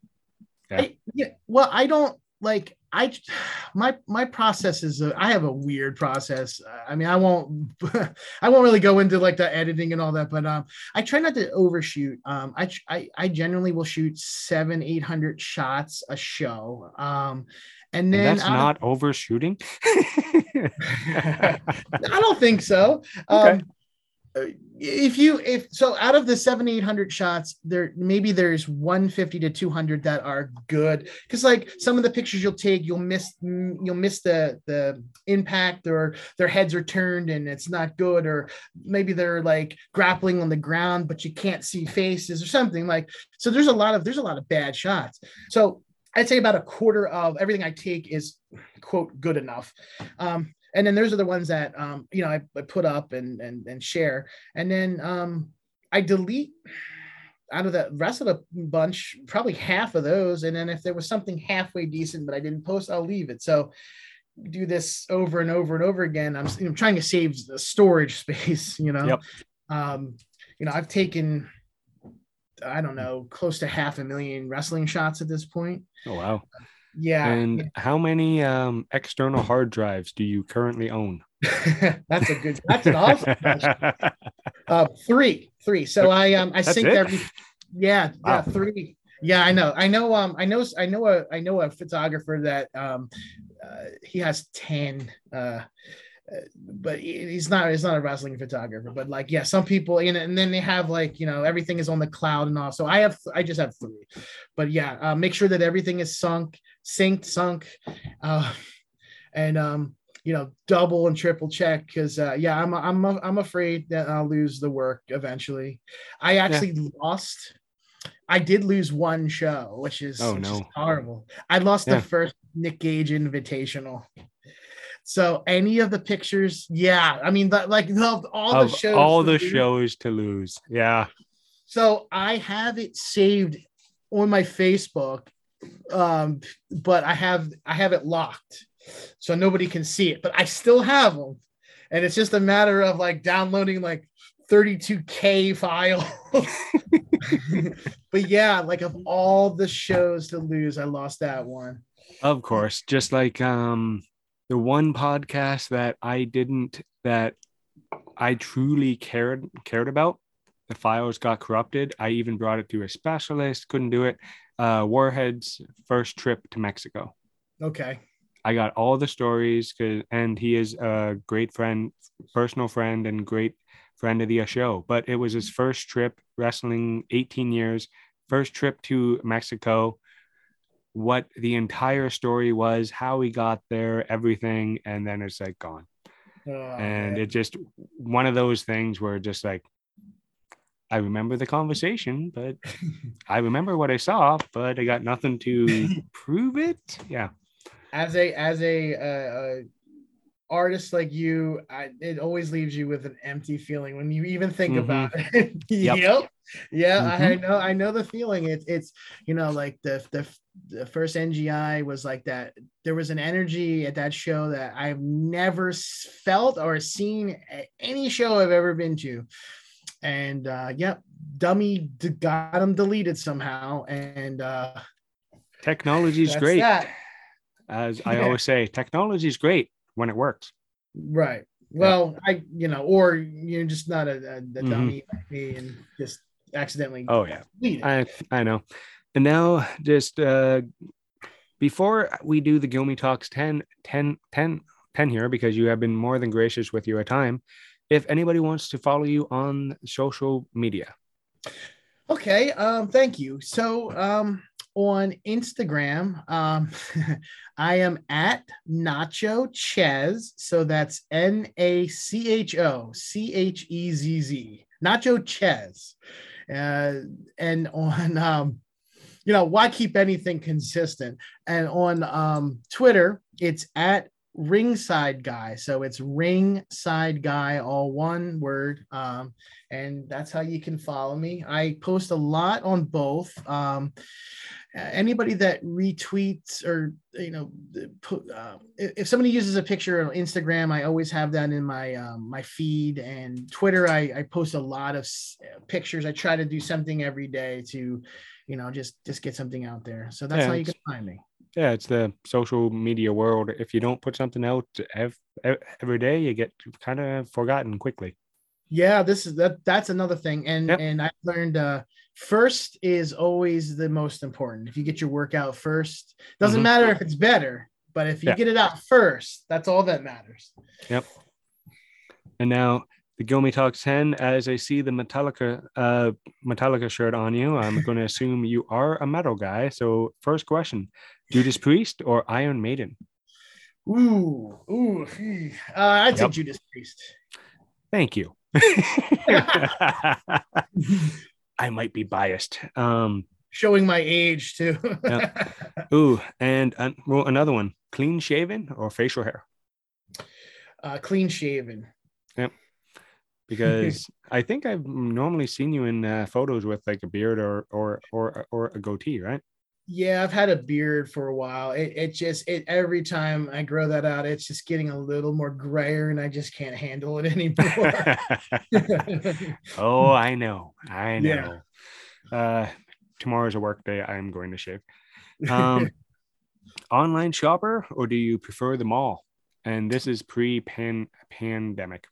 Yeah. I, yeah. Well, I don't like I (sighs) my my process is a, I have a weird process. I mean, I won't (laughs) I won't really go into like the editing and all that, but um, I try not to overshoot. Um, I I, I generally will shoot seven eight hundred shots a show. Um, and And then that's out of- not overshooting. (laughs) (laughs) I don't think so. Okay. Um, uh, if you if so out of the seven eight hundred shots there maybe there's 150 to 200 that are good. Because like some of the pictures you'll take you'll miss mm, you'll miss the the impact or their heads are turned and it's not good or maybe they're like grappling on the ground but you can't see faces or something like so there's a lot of there's a lot of bad shots. So i'd say about a quarter of everything i take is quote good enough. Um and then those are the ones that um you know I, I put up and and and share. And then um i delete out of the rest of the bunch probably half of those. And then if there was something halfway decent but i didn't post i'll leave it. So do this over and over and over again. I'm, know, trying to save the storage (laughs) space you know? Yep. um you know i've taken i don't know close to half a million wrestling shots at this point. Oh wow. Yeah And how many um, external hard drives do you currently own? (laughs) that's a good that's an awesome question. (laughs) Uh, three, three. So I um I it? every. Yeah, (laughs) Wow. yeah, three. Yeah, I know. I know. Um, I know. I know a. I know a photographer that um, uh, he has ten. Uh, uh, but he- he's not. He's not a wrestling photographer. But like, yeah, some people. And, and then they have like you know everything is on the cloud and all. So I have. I just have three. But yeah, uh, make sure that everything is sunk, synced, sunk, uh, and um, you know, double and triple check because uh, yeah, I'm I'm I'm afraid that I'll lose the work eventually. I actually lost. I did lose one show, which is, Oh, which is horrible. I lost Yeah. the first Nick Gage Invitational. So any of the pictures, yeah, I mean, like all the of shows, all the lose. shows to lose. Yeah. So I have it saved on my Facebook, um, but I have I have it locked, so nobody can see it. But I still have them, and it's just a matter of like downloading like 32k files. (laughs) but yeah, like of all the shows to lose, I lost that one. Of course, just like um the one podcast that I didn't that I truly cared cared about, the files got corrupted. I even brought it to a specialist, couldn't do it. Uh Warhead's first trip to Mexico. Okay. I got all the stories cuz and he is a great friend, personal friend and great friend of the show, but it was his first trip wrestling 18 years, first trip to Mexico what the entire story was, how he got there, everything, and then it's like gone. Oh, and man. it just one of those things where just like I remember the conversation, but (laughs) I remember what I saw, but I got nothing to (laughs) prove it. Yeah. as a as a uh, uh, artist like you, I, it always leaves you with an empty feeling when you even think Mhm. about it. (laughs) Yep. yep. Yeah, I Mhm. know. I know the feeling. It's it's you know like the the the first NGI was like that. There was an energy at that show that I've never felt or seen at any show I've ever been to. And uh, yep, Dummy d- got them deleted somehow. And uh, Technology is great. that. As I Yeah. always say, technology is great when it works. Right. Well, I, you know, or you're just not a, a, a Mhm. dummy like me and just accidentally Oh yeah. I I know. And now just uh before we do the Gilmy Talks 10, 10, 10, 10 here, because you have been more than gracious with your time. If anybody wants to follow you on social media, Okay, um, thank you. So um, on Instagram, um, (laughs) I am at Nacho Chezz. So that's N A C H O C H E Z Z. Nacho Chezz. Uh, and on, (laughs) um, you know, why keep anything consistent? And on um, Twitter, it's at ringside guy. So it's ringside guy all one word. Um and that's how you can follow me. I post a lot on both. Um anybody that retweets or you know put uh, if somebody uses a picture on instagram i always have that in my um, my feed. And twitter I, I post a lot of pictures. I try to do something every day to you know just just get something out there. So that's Yeah, how you can find me yeah, it's the social media world. If you don't put something out ev- ev- every day, you get kind of forgotten quickly. Yeah, this is that that's another thing. And Yep. and I learned uh first is always the most important. If you get your workout first, doesn't Mhm. matter if it's better, but if you Yeah. get it out first, that's all that matters. Yep. And now the Gilmy Talks 10, as I see the Metallica uh Metallica shirt on you, I'm going (laughs) to assume you are a metal guy. So first question, Judas Priest or Iron Maiden? Ooh, ooh. Uh, I'd say Yep. Judas Priest. Thank you. (laughs) (laughs) I might be biased. Um, Showing my age too. (laughs) ooh, and uh, well, another one, clean shaven or facial hair? uh, clean shaven. Yep. Because I think I've normally seen you in uh, photos with like a beard or or or or a goatee, right? Yeah, I've had a beard for a while. It, it just it every time I grow that out, it's just getting a little more grayer, and I just can't handle it (laughs) anymore. (laughs) oh, (laughs) I know. I Yeah. know. Uh, tomorrow's a work day. I'm going to shave. Um, online shopper or do you prefer the mall? And this is pre pan pandemic.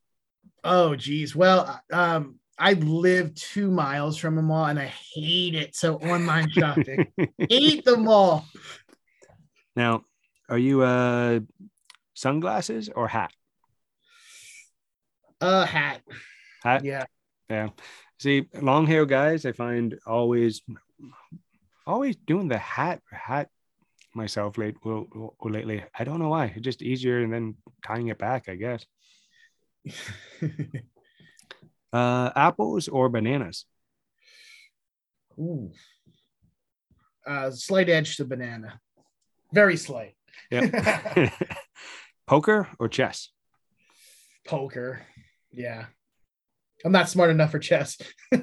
oh, geez. Well, um, I live two miles from a mall, and I hate it. So online shopping, (laughs) hate the mall. now, are you uh sunglasses or hat? Uh, hat. Hat. Yeah. Yeah. See, long hair guys, I find always always doing the hat hat myself late well, lately. I don't know why. It's just easier and then tying it back, I guess. (laughs) Uh apples or bananas? Ooh. Uh, slight edge to banana. Very slight. Yeah. (laughs) (laughs) Poker or chess? Poker. Yeah. I'm not smart enough for chess. (laughs)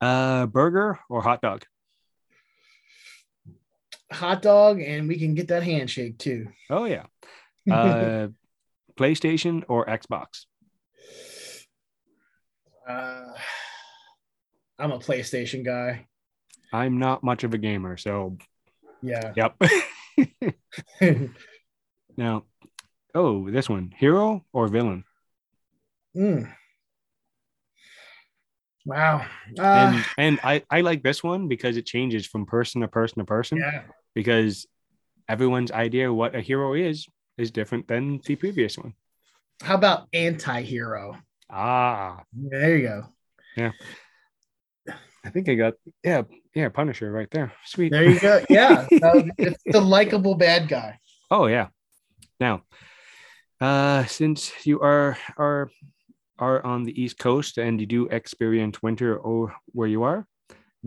Uh burger or hot dog? Hot dog, and we can get that handshake too. Oh yeah. Uh PlayStation or Xbox? Uh, I'm a PlayStation guy. I'm not much of a gamer, so Yeah. yep. (laughs) now, oh, this one, hero or villain? Mm. Wow. Uh, and and I I like this one because it changes from person to person to person yeah. because everyone's idea of what a hero is is different than the previous one. How about anti-hero? Ah, There you go. Yeah. I think I got yeah yeah Punisher right there. Sweet. There you go. (laughs) Yeah. It's the likable bad guy. Oh yeah. Now, uh, since you are are are on the East Coast and you do experience winter or where you are,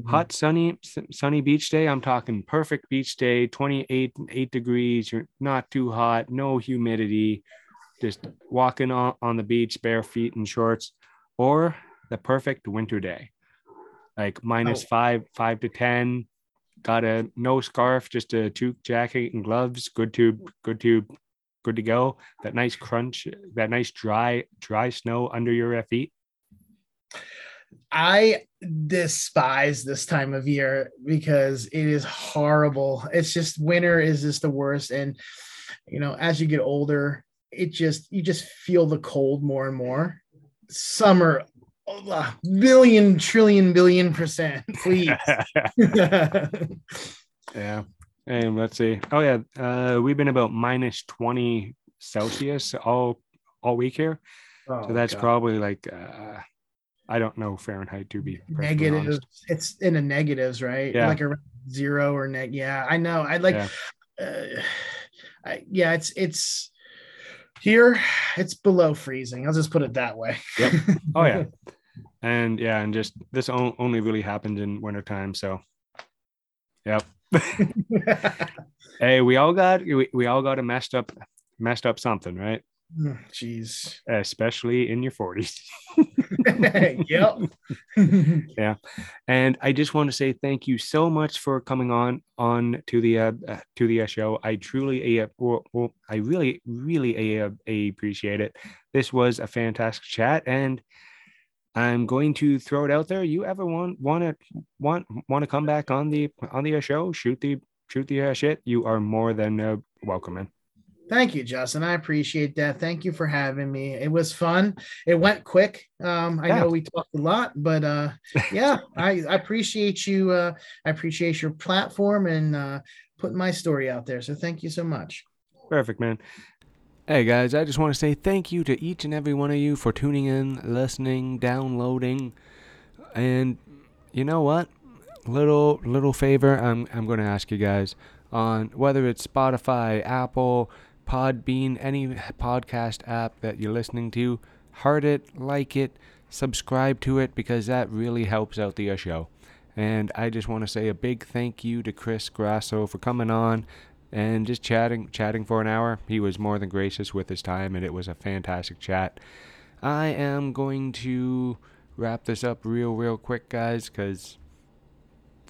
hot sunny sunny beach day. I'm talking perfect beach day, 28 eight degrees. You're not too hot, no humidity, just walking on, on the beach bare feet and shorts, or the perfect winter day, like minus Oh. five five to ten, got a no scarf, just a toque jacket and gloves. Good to good to good to go. That nice crunch, that nice dry dry snow under your feet. I despise this time of year because it is horrible. It's just winter is just the worst. And you know, as you get older, it just you just feel the cold more and more. Summer, oh, billion, trillion, billion percent, (laughs) please. (laughs) yeah. And let's see. Oh yeah, uh, we've been about minus twenty Celsius all all week here. Oh, so that's God. probably like uh, I don't know Fahrenheit to be negative. It's in the negatives, right? Yeah. Like a zero or neg. Yeah, I know. I like. Yeah. Uh, I, yeah, it's it's here. It's below freezing. I'll just put it that way. Yep. Oh yeah. (laughs) and yeah, and just this only really happens in wintertime. So, yep. (laughs) hey, we all got we, we all got a messed up messed up something, right? (sighs) Jeez. Especially in your 40s. (laughs) yep. (laughs) yeah. And I just want to say thank you so much for coming on on to the uh, uh to the uh, show. I truly uh, well, well, I really really uh, appreciate it. This was a fantastic chat and I'm going to throw it out there. You ever want want to want want to come back on the on the uh, show? Shoot the shoot the uh, shit. You are more than uh, welcome, man. Thank you, Justin. I appreciate that. Thank you for having me. It was fun. It went quick. Um, I yeah. know we talked a lot, but uh, (laughs) yeah, I, I, appreciate you. Uh, I appreciate your platform and uh, putting my story out there. So thank you so much. Perfect, man. Hey guys, I just want to say thank you to each and every one of you for tuning in, listening, downloading, and you know what? Little little favor I'm I'm going to ask you guys on whether it's Spotify, Apple, Podbean, any podcast app that you're listening to, heart it, like it, subscribe to it because that really helps out the uh, show. And I just want to say a big thank you to Chris Grasso for coming on and just chatting chatting for an hour. He was more than gracious with his time and it was a fantastic chat. I am going to wrap this up real real quick guys cuz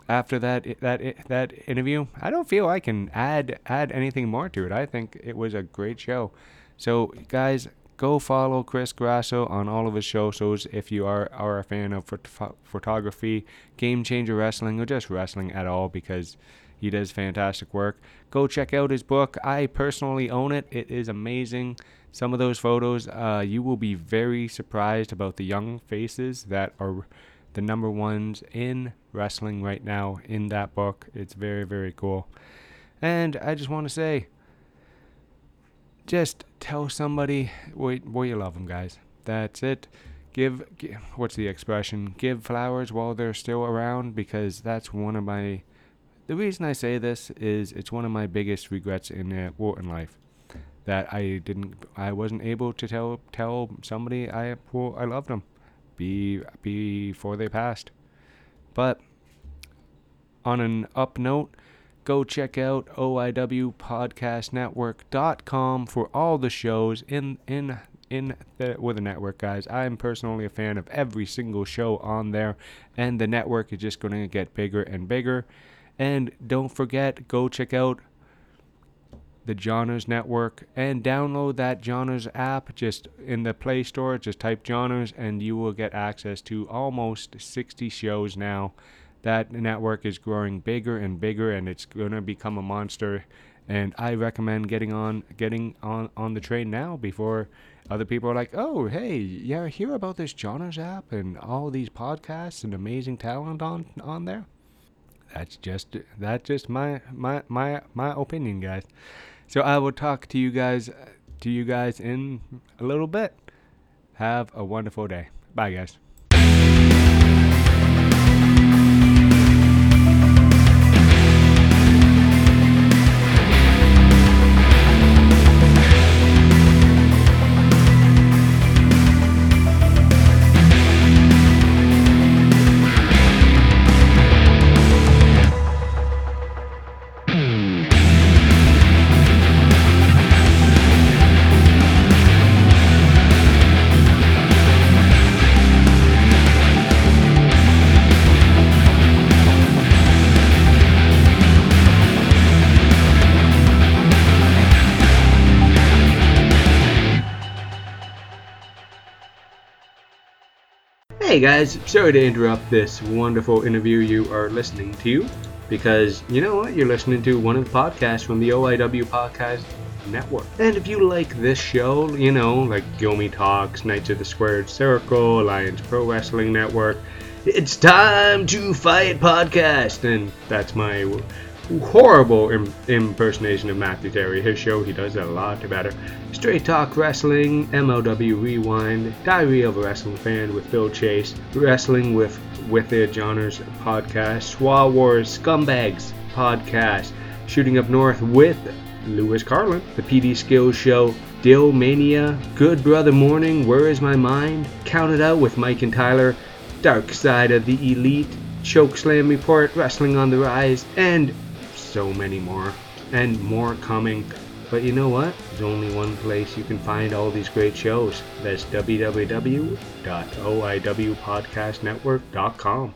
after that that that interview, I don't feel I can add add anything more to it. I think it was a great show. So guys, go follow Chris Grasso on all of his shows if you are, are a fan of phot- photography, game changer wrestling, or just wrestling at all because he does fantastic work. Go check out his book. I personally own it. It is amazing. Some of those photos, uh, you will be very surprised about the young faces that are the number ones in wrestling right now in that book. It's very, very cool. And I just want to say, just tell somebody why, why you love them, guys. That's it. Give, give, what's the expression? Give flowers while they're still around because that's one of my. The reason I say this is it's one of my biggest regrets in uh, in life that I didn't, I wasn't able to tell tell somebody I well, I loved them, be before they passed. But on an up note, go check out oiwpodcastnetwork.com for all the shows in in in the with the network guys i'm personally a fan of every single show on there and the network is just going to get bigger and bigger and don't forget go check out the Johners Network and download that Johners app just in the Play Store. Just type Johners and you will get access to almost 60 shows now that network is growing bigger and bigger and it's going to become a monster and I recommend getting on getting on on the train now before other people are like, "Oh, hey, yeah, hear about this Johners app and all these podcasts and amazing talent on on there." That's just that's just my my my my opinion, guys. So I will talk to you guys uh, to you guys in a little bit. Have a wonderful day. Bye, guys. Hey guys, sorry to interrupt this wonderful interview you are listening to because you know what? You're listening to one of the podcasts from the OIW Podcast Network. And if you like this show, you know, like Yomi Talks, Knights of the Squared Circle, Alliance Pro Wrestling Network, it's time to fight podcast. And that's my horrible Im- impersonation of Matthew Terry. His show, he does a lot better. Straight Talk Wrestling, MLW Rewind, Diary of a Wrestling Fan with Phil Chase, Wrestling with with the Johners podcast, Swa Wars Scumbags podcast, Shooting Up North with Lewis Carlin, the PD Skills Show, Dill Mania, Good Brother Morning, Where Is My Mind, Count It Out with Mike and Tyler, Dark Side of the Elite, Chokeslam Report, Wrestling on the Rise, and so many more. And more coming. But you know what? There's only one place you can find all these great shows. That's www.oiwpodcastnetwork.com.